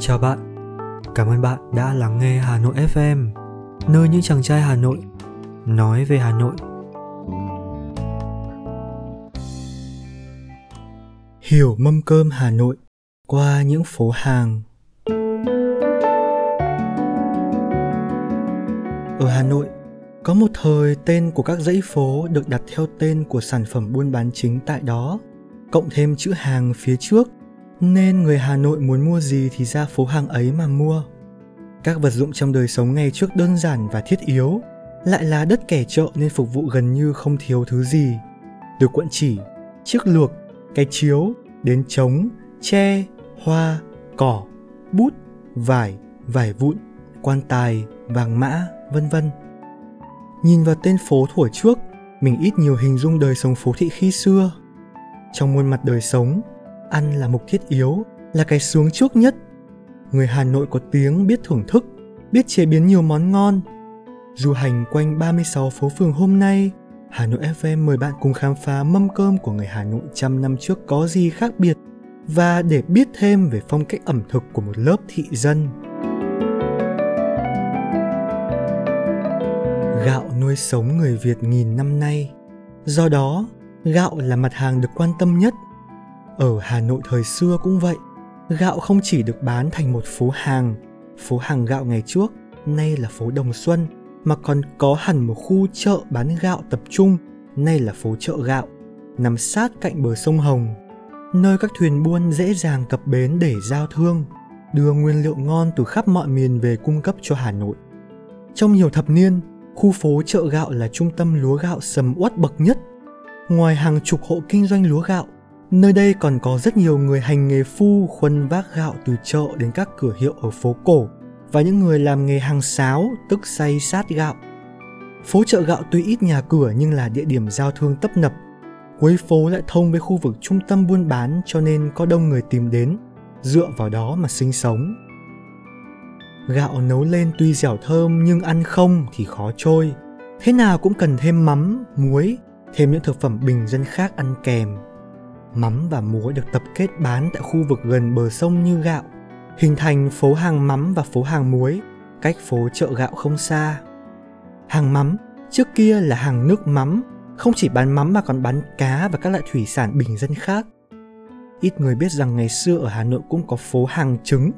Chào bạn, cảm ơn bạn đã lắng nghe Hà Nội FM, nơi những chàng trai Hà Nội nói về Hà Nội. Hiểu mâm cơm Hà Nội qua những phố hàng. Ở Hà Nội, có một thời tên của các dãy phố được đặt theo tên của sản phẩm buôn bán chính tại đó, cộng thêm chữ hàng phía trước nên người Hà Nội muốn mua gì thì ra phố hàng ấy mà mua. Các vật dụng trong đời sống ngày trước đơn giản và thiết yếu, lại là đất kẻ chợ nên phục vụ gần như không thiếu thứ gì. Từ quận chỉ, chiếc luộc, cái chiếu, đến trống, tre, hoa, cỏ, bút, vải, vải vụn, quan tài, vàng mã, vân vân. Nhìn vào tên phố thuở trước, mình ít nhiều hình dung đời sống phố thị khi xưa. Trong muôn mặt đời sống, ăn là mục thiết yếu, là cái xuống trước nhất. Người Hà Nội có tiếng biết thưởng thức, biết chế biến nhiều món ngon. Du hành quanh 36 phố phường hôm nay, Hà Nội FM mời bạn cùng khám phá mâm cơm của người Hà Nội trăm năm trước có gì khác biệt và để biết thêm về phong cách ẩm thực của một lớp thị dân. Gạo nuôi sống người Việt nghìn năm nay. Do đó, gạo là mặt hàng được quan tâm nhất ở Hà Nội thời xưa cũng vậy, gạo không chỉ được bán thành một phố hàng, phố hàng gạo ngày trước, nay là phố Đồng Xuân, mà còn có hẳn một khu chợ bán gạo tập trung, nay là phố chợ gạo, nằm sát cạnh bờ sông Hồng, nơi các thuyền buôn dễ dàng cập bến để giao thương, đưa nguyên liệu ngon từ khắp mọi miền về cung cấp cho Hà Nội. Trong nhiều thập niên, khu phố chợ gạo là trung tâm lúa gạo sầm uất bậc nhất. Ngoài hàng chục hộ kinh doanh lúa gạo, Nơi đây còn có rất nhiều người hành nghề phu khuân vác gạo từ chợ đến các cửa hiệu ở phố cổ và những người làm nghề hàng sáo tức xay sát gạo. Phố chợ gạo tuy ít nhà cửa nhưng là địa điểm giao thương tấp nập. Cuối phố lại thông với khu vực trung tâm buôn bán cho nên có đông người tìm đến, dựa vào đó mà sinh sống. Gạo nấu lên tuy dẻo thơm nhưng ăn không thì khó trôi. Thế nào cũng cần thêm mắm, muối, thêm những thực phẩm bình dân khác ăn kèm mắm và muối được tập kết bán tại khu vực gần bờ sông như gạo, hình thành phố hàng mắm và phố hàng muối, cách phố chợ gạo không xa. Hàng mắm trước kia là hàng nước mắm, không chỉ bán mắm mà còn bán cá và các loại thủy sản bình dân khác. Ít người biết rằng ngày xưa ở Hà Nội cũng có phố hàng trứng.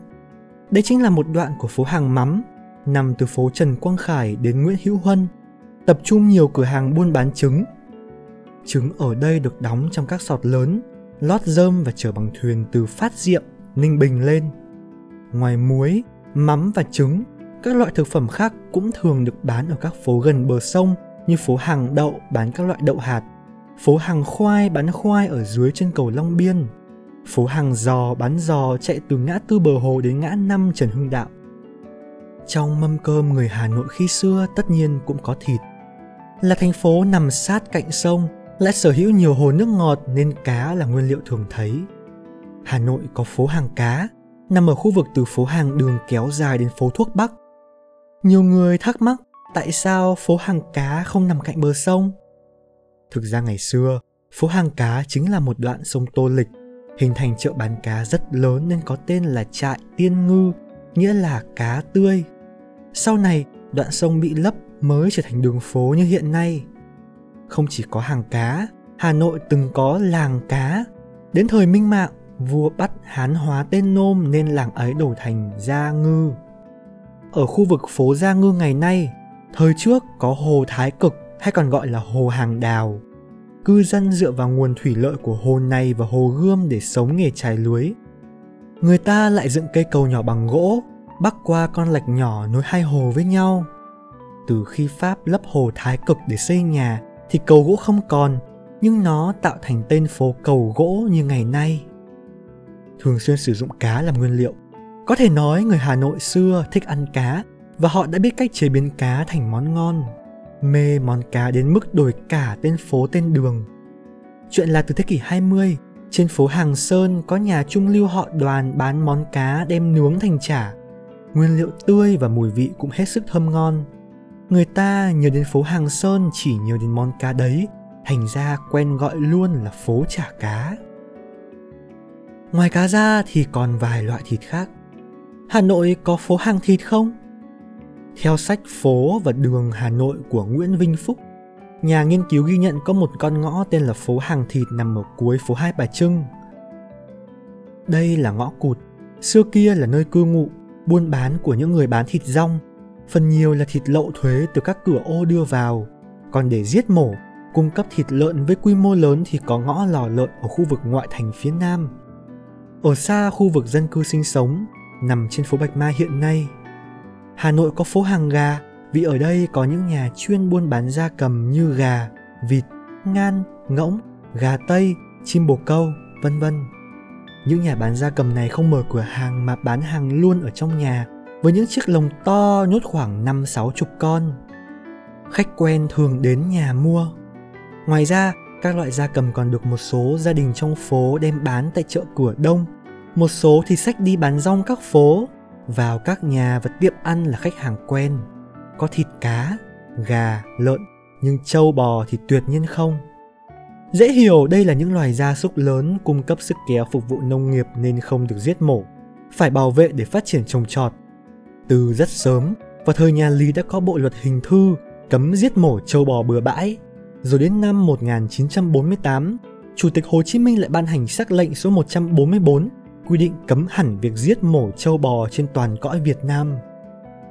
Đây chính là một đoạn của phố hàng mắm, nằm từ phố Trần Quang Khải đến Nguyễn Hữu Huân, tập trung nhiều cửa hàng buôn bán trứng. Trứng ở đây được đóng trong các sọt lớn, lót rơm và chở bằng thuyền từ Phát Diệm, Ninh Bình lên. Ngoài muối, mắm và trứng, các loại thực phẩm khác cũng thường được bán ở các phố gần bờ sông như phố hàng đậu bán các loại đậu hạt, phố hàng khoai bán khoai ở dưới chân cầu Long Biên, phố hàng giò bán giò chạy từ ngã tư bờ hồ đến ngã năm Trần Hưng Đạo. Trong mâm cơm người Hà Nội khi xưa tất nhiên cũng có thịt. Là thành phố nằm sát cạnh sông lại sở hữu nhiều hồ nước ngọt nên cá là nguyên liệu thường thấy. Hà Nội có phố hàng cá, nằm ở khu vực từ phố hàng đường kéo dài đến phố thuốc Bắc. Nhiều người thắc mắc tại sao phố hàng cá không nằm cạnh bờ sông? Thực ra ngày xưa, phố hàng cá chính là một đoạn sông Tô Lịch, hình thành chợ bán cá rất lớn nên có tên là trại Tiên Ngư, nghĩa là cá tươi. Sau này, đoạn sông bị lấp mới trở thành đường phố như hiện nay không chỉ có hàng cá, Hà Nội từng có làng cá. Đến thời Minh Mạng, vua bắt hán hóa tên nôm nên làng ấy đổi thành Gia Ngư. Ở khu vực phố Gia Ngư ngày nay, thời trước có hồ Thái Cực hay còn gọi là hồ Hàng Đào. Cư dân dựa vào nguồn thủy lợi của hồ này và hồ Gươm để sống nghề trải lưới. Người ta lại dựng cây cầu nhỏ bằng gỗ, bắc qua con lạch nhỏ nối hai hồ với nhau. Từ khi Pháp lấp hồ Thái Cực để xây nhà thì cầu gỗ không còn, nhưng nó tạo thành tên phố cầu gỗ như ngày nay. Thường xuyên sử dụng cá làm nguyên liệu. Có thể nói người Hà Nội xưa thích ăn cá và họ đã biết cách chế biến cá thành món ngon. Mê món cá đến mức đổi cả tên phố tên đường. Chuyện là từ thế kỷ 20, trên phố Hàng Sơn có nhà trung lưu họ đoàn bán món cá đem nướng thành chả. Nguyên liệu tươi và mùi vị cũng hết sức thơm ngon người ta nhớ đến phố Hàng Sơn chỉ nhớ đến món cá đấy, thành ra quen gọi luôn là phố chả cá. Ngoài cá ra thì còn vài loại thịt khác. Hà Nội có phố hàng thịt không? Theo sách Phố và Đường Hà Nội của Nguyễn Vinh Phúc, nhà nghiên cứu ghi nhận có một con ngõ tên là phố hàng thịt nằm ở cuối phố Hai Bà Trưng. Đây là ngõ cụt, xưa kia là nơi cư ngụ, buôn bán của những người bán thịt rong, phần nhiều là thịt lậu thuế từ các cửa ô đưa vào, còn để giết mổ, cung cấp thịt lợn với quy mô lớn thì có ngõ lò lợn ở khu vực ngoại thành phía Nam. Ở xa khu vực dân cư sinh sống, nằm trên phố Bạch Mai hiện nay. Hà Nội có phố hàng gà vì ở đây có những nhà chuyên buôn bán gia cầm như gà, vịt, ngan, ngỗng, gà tây, chim bồ câu, vân vân. Những nhà bán gia cầm này không mở cửa hàng mà bán hàng luôn ở trong nhà với những chiếc lồng to nhốt khoảng 5-6 chục con. Khách quen thường đến nhà mua. Ngoài ra, các loại gia cầm còn được một số gia đình trong phố đem bán tại chợ cửa đông một số thì sách đi bán rong các phố, vào các nhà và tiệm ăn là khách hàng quen. Có thịt cá, gà, lợn, nhưng trâu bò thì tuyệt nhiên không. Dễ hiểu đây là những loài gia súc lớn cung cấp sức kéo phục vụ nông nghiệp nên không được giết mổ, phải bảo vệ để phát triển trồng trọt. Từ rất sớm, vào thời nhà Lý đã có bộ luật hình thư cấm giết mổ châu bò bừa bãi. Rồi đến năm 1948, Chủ tịch Hồ Chí Minh lại ban hành sắc lệnh số 144 quy định cấm hẳn việc giết mổ châu bò trên toàn cõi Việt Nam.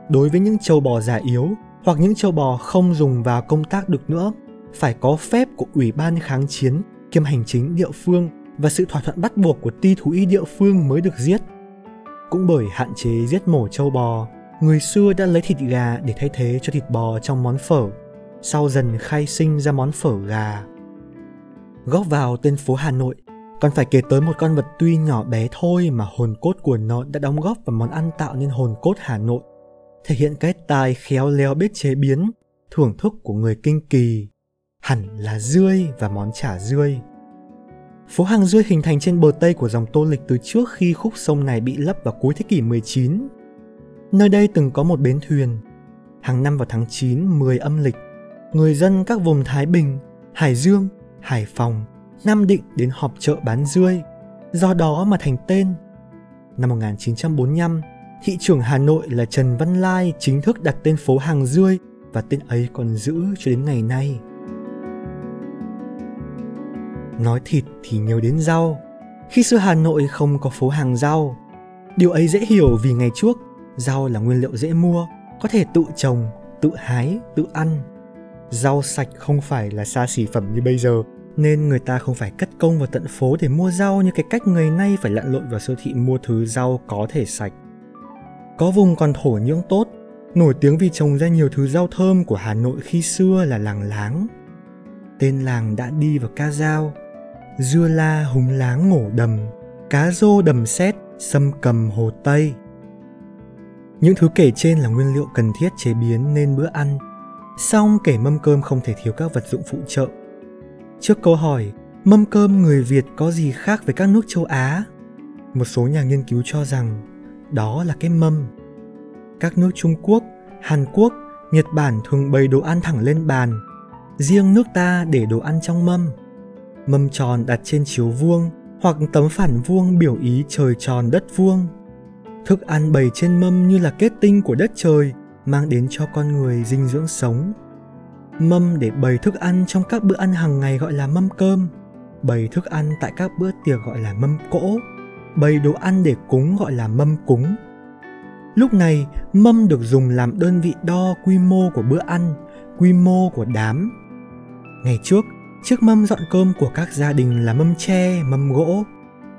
Đối với những châu bò già yếu hoặc những châu bò không dùng vào công tác được nữa, phải có phép của Ủy ban kháng chiến kiêm hành chính địa phương và sự thỏa thuận bắt buộc của ti thú y địa phương mới được giết. Cũng bởi hạn chế giết mổ châu bò, người xưa đã lấy thịt gà để thay thế cho thịt bò trong món phở, sau dần khai sinh ra món phở gà. Góp vào tên phố Hà Nội còn phải kể tới một con vật tuy nhỏ bé thôi mà hồn cốt của nó đã đóng góp vào món ăn tạo nên hồn cốt Hà Nội, thể hiện cái tài khéo léo biết chế biến, thưởng thức của người kinh kỳ, hẳn là rươi và món chả rươi. Phố hàng dươi hình thành trên bờ Tây của dòng Tô Lịch từ trước khi khúc sông này bị lấp vào cuối thế kỷ 19. Nơi đây từng có một bến thuyền. Hàng năm vào tháng 9, 10 âm lịch, người dân các vùng Thái Bình, Hải Dương, Hải Phòng Nam Định đến họp chợ bán dươi, do đó mà thành tên. Năm 1945, thị trưởng Hà Nội là Trần Văn Lai chính thức đặt tên phố hàng dươi và tên ấy còn giữ cho đến ngày nay. Nói thịt thì nhớ đến rau. Khi xưa Hà Nội không có phố hàng rau. Điều ấy dễ hiểu vì ngày trước, rau là nguyên liệu dễ mua, có thể tự trồng, tự hái, tự ăn. Rau sạch không phải là xa xỉ phẩm như bây giờ nên người ta không phải cất công vào tận phố để mua rau như cái cách người nay phải lặn lội vào siêu thị mua thứ rau có thể sạch. Có vùng còn thổ nhưỡng tốt, nổi tiếng vì trồng ra nhiều thứ rau thơm của Hà Nội khi xưa là làng láng. Tên làng đã đi vào ca dao, dưa la húng láng ngổ đầm, cá rô đầm xét, sâm cầm hồ Tây. Những thứ kể trên là nguyên liệu cần thiết chế biến nên bữa ăn. Xong kể mâm cơm không thể thiếu các vật dụng phụ trợ Trước câu hỏi mâm cơm người Việt có gì khác với các nước châu Á? Một số nhà nghiên cứu cho rằng đó là cái mâm. Các nước Trung Quốc, Hàn Quốc, Nhật Bản thường bày đồ ăn thẳng lên bàn. Riêng nước ta để đồ ăn trong mâm. Mâm tròn đặt trên chiếu vuông hoặc tấm phản vuông biểu ý trời tròn đất vuông. Thức ăn bày trên mâm như là kết tinh của đất trời, mang đến cho con người dinh dưỡng sống Mâm để bày thức ăn trong các bữa ăn hàng ngày gọi là mâm cơm. Bày thức ăn tại các bữa tiệc gọi là mâm cỗ. Bày đồ ăn để cúng gọi là mâm cúng. Lúc này, mâm được dùng làm đơn vị đo quy mô của bữa ăn, quy mô của đám. Ngày trước, chiếc mâm dọn cơm của các gia đình là mâm tre, mâm gỗ.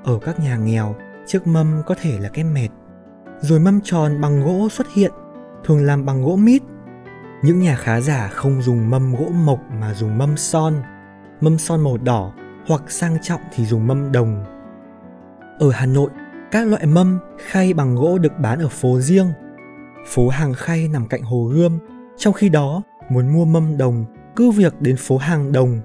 Ở các nhà nghèo, chiếc mâm có thể là cái mệt. Rồi mâm tròn bằng gỗ xuất hiện, thường làm bằng gỗ mít những nhà khá giả không dùng mâm gỗ mộc mà dùng mâm son, mâm son màu đỏ hoặc sang trọng thì dùng mâm đồng. Ở Hà Nội, các loại mâm, khay bằng gỗ được bán ở phố riêng. Phố hàng khay nằm cạnh hồ Gươm, trong khi đó muốn mua mâm đồng cứ việc đến phố hàng đồng.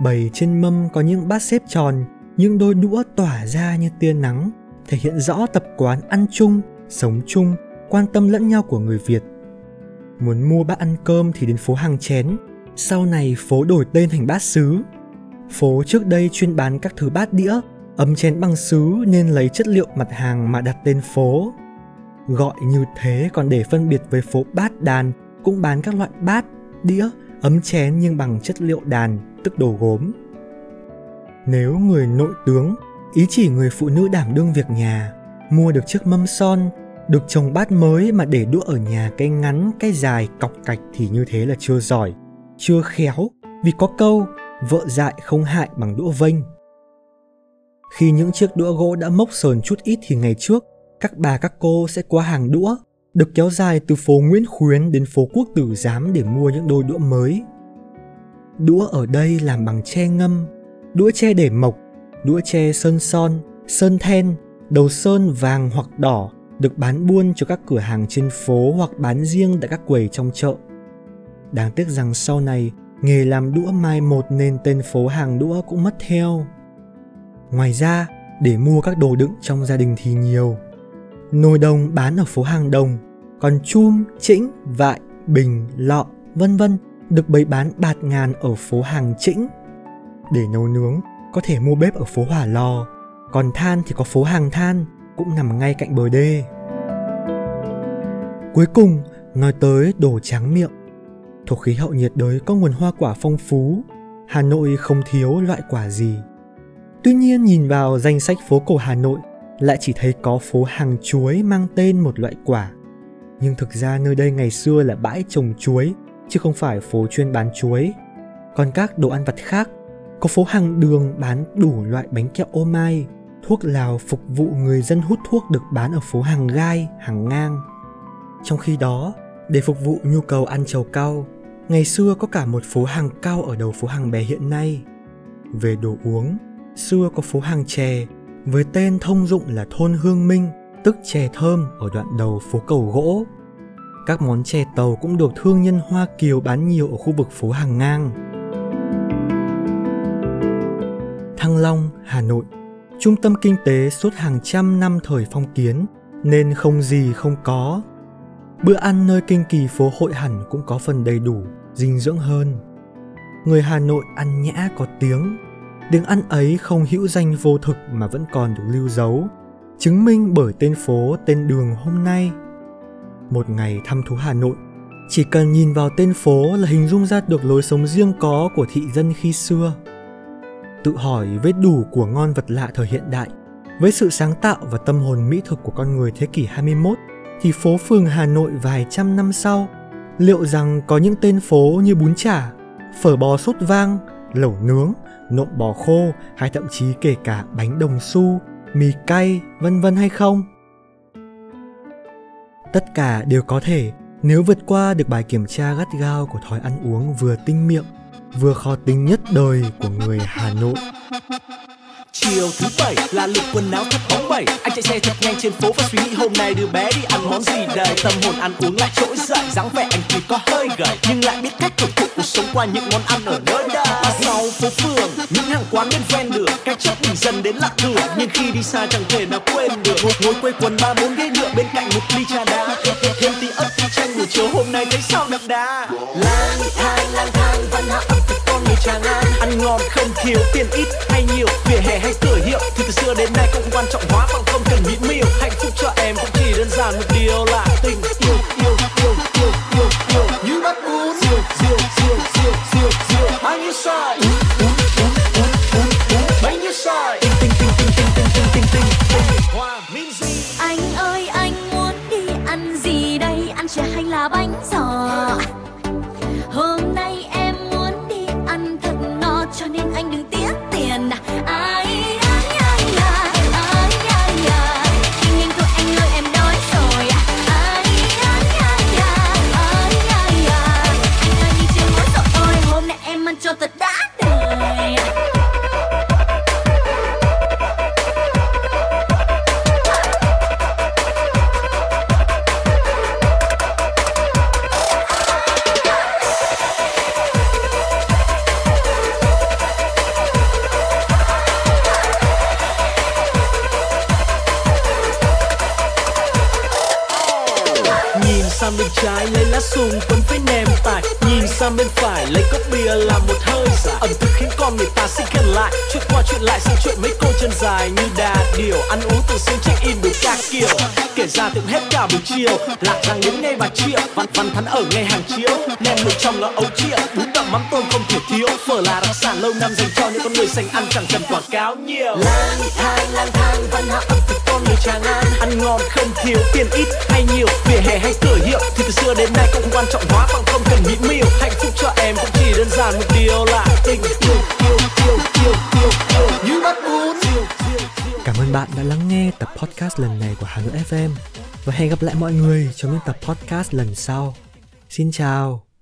Bày trên mâm có những bát xếp tròn, những đôi đũa tỏa ra như tia nắng, thể hiện rõ tập quán ăn chung, sống chung, quan tâm lẫn nhau của người Việt Muốn mua bát ăn cơm thì đến phố hàng chén, sau này phố đổi tên thành bát sứ. Phố trước đây chuyên bán các thứ bát đĩa, ấm chén bằng sứ nên lấy chất liệu mặt hàng mà đặt tên phố. Gọi như thế còn để phân biệt với phố bát đàn cũng bán các loại bát, đĩa, ấm chén nhưng bằng chất liệu đàn, tức đồ gốm. Nếu người nội tướng, ý chỉ người phụ nữ đảm đương việc nhà, mua được chiếc mâm son, được trồng bát mới mà để đũa ở nhà cái ngắn, cái dài, cọc cạch thì như thế là chưa giỏi, chưa khéo, vì có câu vợ dại không hại bằng đũa vênh. Khi những chiếc đũa gỗ đã mốc sờn chút ít thì ngày trước, các bà các cô sẽ qua hàng đũa, được kéo dài từ phố Nguyễn Khuyến đến phố Quốc Tử Giám để mua những đôi đũa mới. Đũa ở đây làm bằng tre ngâm, đũa tre để mộc, đũa tre sơn son, sơn then, đầu sơn vàng hoặc đỏ được bán buôn cho các cửa hàng trên phố hoặc bán riêng tại các quầy trong chợ. Đáng tiếc rằng sau này, nghề làm đũa mai một nên tên phố hàng đũa cũng mất theo. Ngoài ra, để mua các đồ đựng trong gia đình thì nhiều. Nồi đồng bán ở phố hàng đồng, còn chum, chĩnh, vại, bình, lọ, vân vân được bày bán bạt ngàn ở phố hàng chĩnh. Để nấu nướng, có thể mua bếp ở phố hỏa lò, còn than thì có phố hàng than, cũng nằm ngay cạnh bờ đê. Cuối cùng, nói tới đồ tráng miệng. Thuộc khí hậu nhiệt đới có nguồn hoa quả phong phú, Hà Nội không thiếu loại quả gì. Tuy nhiên nhìn vào danh sách phố cổ Hà Nội lại chỉ thấy có phố hàng chuối mang tên một loại quả. Nhưng thực ra nơi đây ngày xưa là bãi trồng chuối, chứ không phải phố chuyên bán chuối. Còn các đồ ăn vặt khác, có phố hàng đường bán đủ loại bánh kẹo ô mai, thuốc lào phục vụ người dân hút thuốc được bán ở phố hàng gai, hàng ngang. Trong khi đó, để phục vụ nhu cầu ăn trầu cao, ngày xưa có cả một phố hàng cao ở đầu phố hàng bé hiện nay. Về đồ uống, xưa có phố hàng chè với tên thông dụng là thôn Hương Minh, tức chè thơm ở đoạn đầu phố cầu gỗ. Các món chè tàu cũng được thương nhân Hoa Kiều bán nhiều ở khu vực phố hàng ngang. Thăng Long, Hà Nội Trung tâm kinh tế suốt hàng trăm năm thời phong kiến nên không gì không có. Bữa ăn nơi kinh kỳ phố hội hẳn cũng có phần đầy đủ, dinh dưỡng hơn. Người Hà Nội ăn nhã có tiếng, tiếng ăn ấy không hữu danh vô thực mà vẫn còn được lưu dấu, chứng minh bởi tên phố, tên đường hôm nay. Một ngày thăm thú Hà Nội, chỉ cần nhìn vào tên phố là hình dung ra được lối sống riêng có của thị dân khi xưa tự hỏi với đủ của ngon vật lạ thời hiện đại, với sự sáng tạo và tâm hồn mỹ thực của con người thế kỷ 21 thì phố phường Hà Nội vài trăm năm sau liệu rằng có những tên phố như bún chả, phở bò sốt vang, lẩu nướng, nộm bò khô hay thậm chí kể cả bánh đồng xu, mì cay, vân vân hay không? Tất cả đều có thể nếu vượt qua được bài kiểm tra gắt gao của thói ăn uống vừa tinh miệng, vừa khó tính nhất đời của người Hà Nội. Chiều thứ bảy là lực quần áo thắt bóng bẩy. Anh chạy xe thật nhanh trên phố và suy nghĩ hôm nay đưa bé đi ăn món gì. Đời Tâm hồn ăn uống lại trỗi dậy dáng vẻ anh tuy có hơi gầy Nhưng lại biết cách thưởng thụ cuộc sống qua những món ăn ở nơi đây. Sau phố phường, những hàng quán bên ven đường Cách chót bình dân đến lạ thường Nhưng khi đi xa chẳng thể nào quên được Ngồi, ngồi quây quần ba bốn ghế nhựa bên cạnh một ly trà đá. Thêm tí ớt tí chanh buổi chiều hôm nay thấy sao đậm đà. Lang thang lang thang văn hóa ẩm thực con người trà ngang Ăn ngon, không thiếu tiền ít hay nhiều. Vỉa hè hay cửa hiệu, thì từ xưa đến nay cũng quan trọng hóa bằng không cần mỹ miều hạnh phúc cho em cũng chỉ đơn giản một điều là tình yêu yêu yêu yêu yêu. Sang bên trái lấy lá sùng quấn với nèm tài Nhìn sang bên phải, lấy cốc bia làm một hơi dài. Ẩm thực khiến con người ta xin gần lại. Chuyện qua chuyện lại sang chuyện mấy cô chân dài Như đà điểu ăn uống từ sớm check in đủ các kiểu. Kể ra tưởng hết cả buổi chiều. Lạc răng đến ngay bà triệu. Văn văn thắn ở ngay hàng chiếu. Nem một trong là ấu triệu bún đậm mắm tôm không thiếu phở là đặc sản lâu năm dành cho những con người sành ăn chẳng cần quảng cáo nhiều. Lang thang lang thang văn hóa ẩm thực con người tràng an ăn ngon không thiếu tiền ít hay nhiều vỉa hè hay cửa hiệu. Thì từ xưa đến nay cũng không quan trọng hóa bằng không cần mỹ miều hạnh phúc cho em cũng chỉ đơn giản một điều là tình yêu yêu yêu yêu yêu yêu. Như bắt bún Cảm ơn bạn đã lắng nghe tập podcast lần này của Hà Nội FM và hẹn gặp lại mọi người trong những tập podcast lần sau. Xin chào.